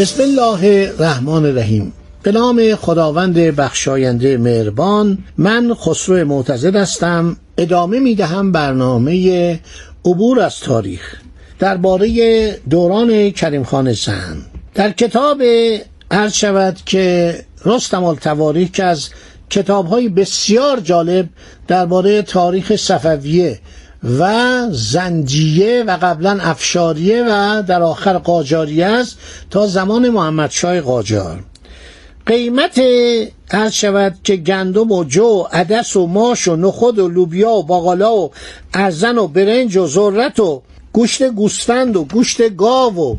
بسم الله الرحمن الرحیم. به نام خداوند بخشاینده مهربان من خسرو معتزد هستم. ادامه می دهم برنامه عبور از تاریخ. درباره دوران کریم خان زن در کتاب عرض شود که رستم التواریخ که از کتاب های بسیار جالب درباره تاریخ صفویه و زنجیه و قبلا افشاریه و در آخر قاجاریه است تا زمان محمد شای قاجار. قیمت هر شود که گندم و جو عدس و ماش و نخود و لوبیا و باقالا و ارزن و برنج و ذرت و گوشت گوسفند و گوشت گاو و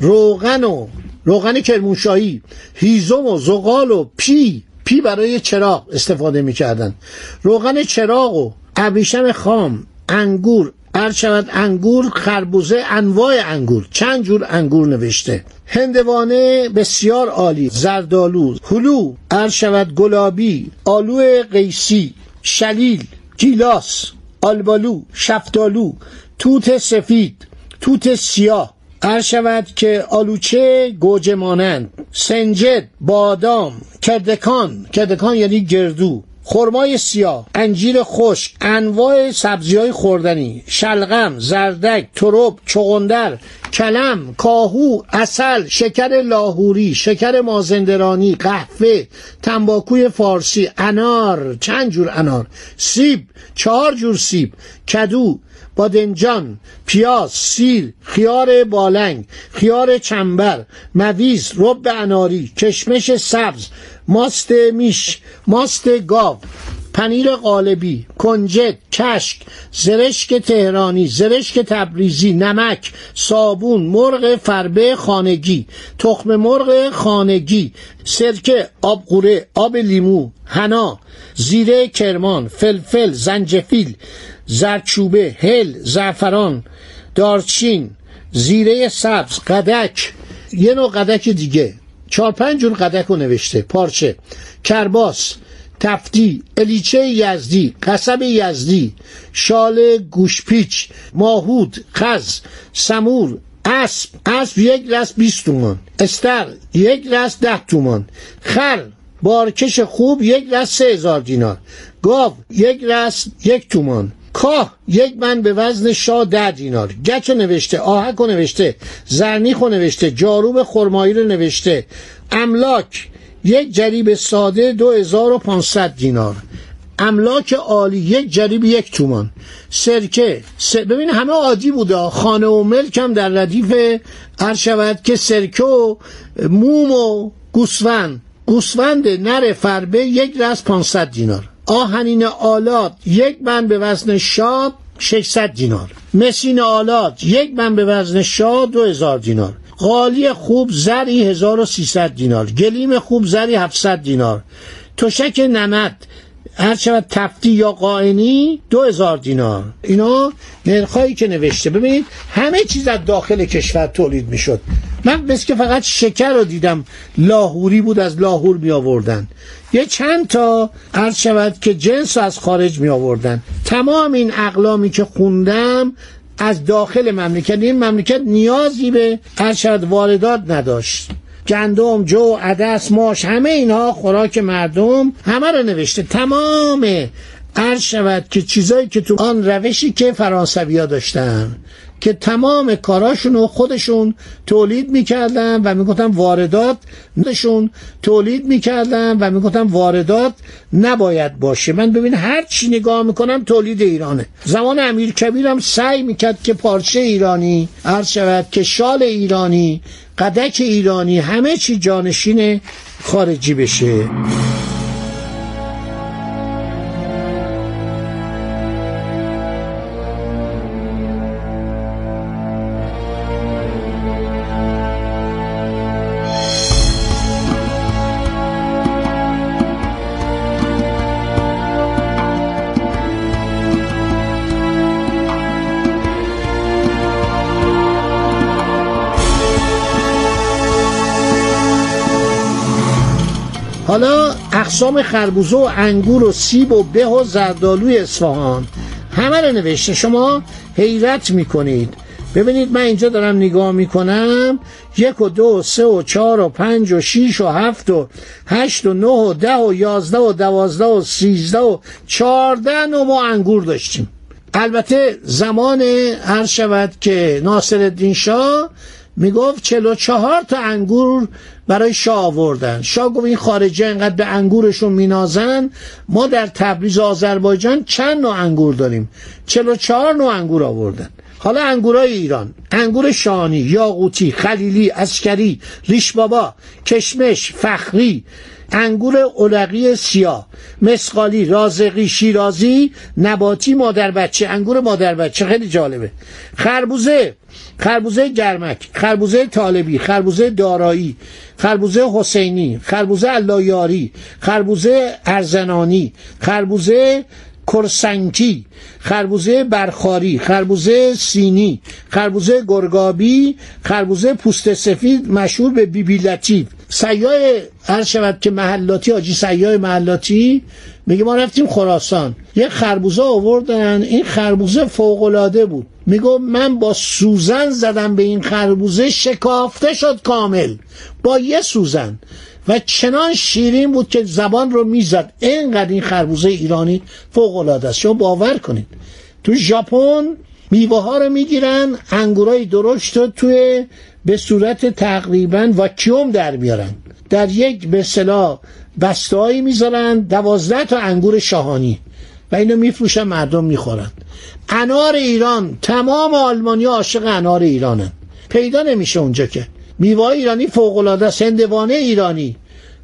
روغن و روغن کرموشایی هیزم و زغال و پی پی برای چراغ استفاده می‌کردن روغن چراغ و ابریشم خام انگور. هر شود انگور خربوزه انواع انگور. چند جور انگور نوشته؟ هندوانه بسیار عالی. زردالو هلو. هر شود گلابی آلو قیسی شلیل گیلاس آلبالو شفتالو توت سفید توت سیاه. هر شود که آلوچه گوجه مانند. سنجد بادام کردکان. کردکان یعنی گردو. خرمای سیاه انجیر خشک انواع سبزی های خوردنی شلغم زردک تروب چغندر کلم کاهو اصل شکر لاهوری شکر مازندرانی قهوه تنباکوی فارسی انار چند جور انار؟ سیب چهار جور سیب کدو بادنجان پیاز سیل خیار بالنگ خیار چنبر مویز رب اناری کشمش سبز ماست میش ماست گاو پنیر قالبی کنجد کشک زرشک تهرانی زرشک تبریزی نمک صابون مرغ فربه خانگی تخم مرغ خانگی سرکه آب قوره آب لیمو حنا زیره کرمان فلفل زنجفیل زرچوبه هل زعفران دارچین زیره سبز قدک. یه نوع قدک دیگه. چهار پنج جور قدک رو نوشته. پارچه کرباس تفتی الیچه یزدی قصب یزدی شال گوشپیچ ماهود خز سمور اسب. اسب یک رس بیست تومان. استر یک رس ده تومان. خر بارکش خوب یک رس سه هزار دینار. گاو یک رس یک تومان. کاه یک من به وزن شا ده دینار گچ نوشته آهک رو نوشته زرنیخ رو نوشته جاروب خرمایی رو نوشته. املاک یک جریب ساده دو هزار و پانصد دینار. املاک عالی یک جریب یک تومان. سرکه س... ببین همه عادی بوده خانه و ملک هم در ردیف هر شود که سرکه و موم و گوسفند. گوسفند نر فربه یک رس 500 دینار. آهنین آلات یک من به وزن شاب 600 دینار. مسین آلات یک من به وزن شا 2000 دینار. قالی خوب زری 1300 دینار. گلیم خوب زری 700 دینار. تشک نمد هر شود تفتی یا قائنی دو هزار دینار. اینا نرخایی که نوشته. ببینید همه چیز از داخل کشور تولید می‌شد. من بس که فقط شکر رو دیدم. لاهوری بود از لاهور می آوردن یه چند تا عرض شود که جنس از خارج می آوردن تمام این اقلامی که خوندم از داخل مملکت. این مملکت نیازی به هر شود واردات نداشت. گندم جو عدس ماش همه اینها خوراک مردم همه رو نوشته. تمام. عرض شود که چیزایی که تو آن روشی که فرانسوی ها داشتن. که تمام کاراشون رو خودشون تولید می‌کردن و می‌گفتن واردات نشون تولید می‌کردن و می‌گفتن واردات نباید باشه. من ببین هر چی نگاه می‌کنم تولید ایرانه. زمان امیر کبیرم سعی می‌کرد که پارچه ایرانی عرض شود که شال ایرانی قدک ایرانی همه چی جانشین خارجی بشه. حالا اقسام خربوزه و انگور و سیب و به و زردالوی اصفهان. همه رو نوشته. شما حیرت می‌کنید. ببینید من اینجا دارم نگاه می‌کنم. یک و دو و سه و چهار و پنج و شیش و هفت و هشت و نه و ده و یازده و دوازده و سیزده و چهارده و انگور داشتیم. البته زمان هر شود که ناصر الدین شاه می‌گفت چلو چهار تا انگور برای شاه آوردن. شاه گفت این خارجی انقدر به انگورشون مینازن ما در تبریز آذربایجان چند نوع انگور داریم؟ چلو چهار نوع انگور آوردن. حالا انگورای ایران انگور شانی یاقوتی خلیلی اسکری ریش بابا کشمش فخری انگور اولقی سیاه مسقالی رازقی شیرازی نباتی مادر بچه انگور مادر بچه خیلی جالبه. خربوزه خربوزه گرمک خربوزه طالبی خربوزه دارایی خربوزه حسینی خربوزه اللایاری خربوزه ارزنانی خربوزه کرسنکی خربوزه برخاری خربوزه سینی خربوزه گرگابی خربوزه پوست سفید مشهور به بیبی لطیف. سیاه هر شود که محلاتی آجی سیاه محلاتی میگه ما رفتیم خراسان. یه خربوزه آوردن این خربوزه فوقلاده بود. میگو من با سوزن زدم به این خربوزه شکافته شد کامل. با یه سوزن. و چنان شیرین بود که زبان رو می‌زد. اینقدر این خربوزه ایرانی فوق العاده است. شما باور کنید. تو ژاپن میوه ها رو می‌گیرن انگورای درشت رو توی به صورت تقریبا واکیوم در میارن. در یک به اصطلاح بستهایی می‌ذارن دوازده تا انگور شاهانی و اینو میفروشن مردم می‌خورن. انار ایران تمام آلمانی عاشق انار ایرانن. پیدا نمیشه اونجا که. میوه ایرانی فوق العاده است هندوانه ایرانی.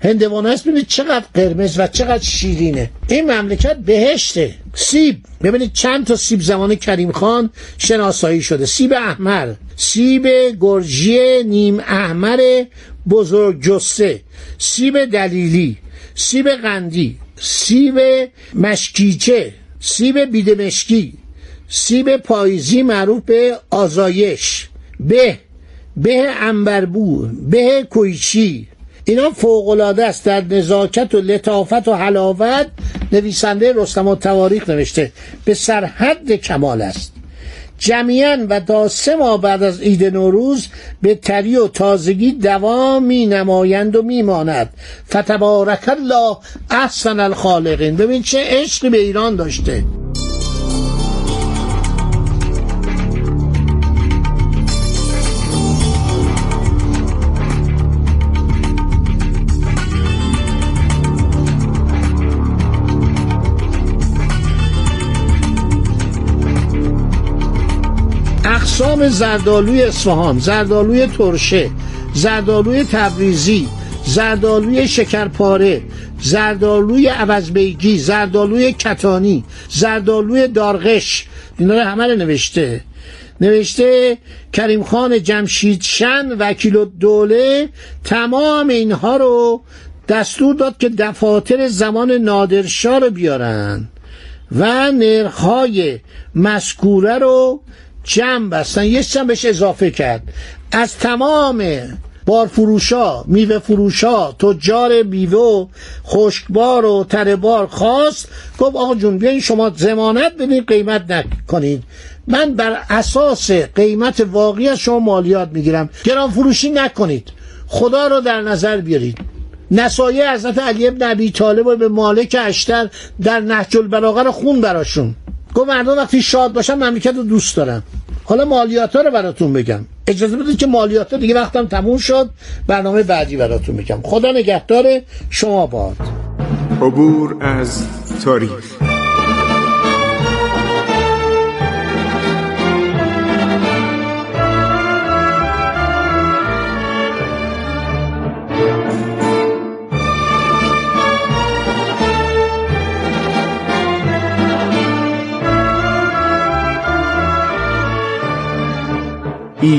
هندوانه است. ببینید چقدر قرمز و چقدر شیرینه. این مملکت بهشته. سیب. ببینید چند تا سیب زمان کریم خان شناسایی شده. سیب احمر. سیب گرجی نیم احمر بزرگ جسه سیب دلیلی. سیب قندی. سیب مشکیچه. سیب بیدمشکی. سیب پاییزی معروف به آزایش. به. به انبربو به کویچی. اینا فوقلاده است. در نزاکت و لطافت و حلاوت نویسنده رستم و تواریخ نوشته. به سرحد کمال است. جمیعا و تا سه ماه بعد از عید نوروز به تری و تازگی دوام می نمایند و می ماند فتبارک الله احسن الخالقین. ببین چه عشقی به ایران داشته. اقسام زردالوی اصفهان زردالوی ترشه زردالوی تبریزی زردالوی شکرپاره زردالوی عوضبیگی زردالوی کتانی زردالوی دارغش. اینا رو همه رو نوشته. نوشته کریم خان جمشید شن وکیل دوله تمام اینها رو دستور داد که دفاتر زمان نادرشاه رو بیارن و نرخهای مسکوره رو جمع بستن یه چند بهش اضافه کرد. از تمام بارفروشا میوه فروشا تجار میوه و خشکبار و تربار خواست. گفت آقا جون بیاین شما زمانت بدین قیمت نکنید من بر اساس قیمت واقعی از شما مالیات می‌گیرم. گران فروشی نکنید. خدا رو در نظر بیارید. نصایح حضرت علی ابن ابی طالب به مالک اشتر در نهج البلاغه خون براشون. گفت مردم وقتی شاد باشن مملکت رو دوست دارن. حالا مالیات ها رو براتون بگم. اجازه بدید که مالیات ها دیگه وقتم تموم شد. برنامه بعدی براتون بگم خدا نگهدار شما باد. عبور از تاریخ.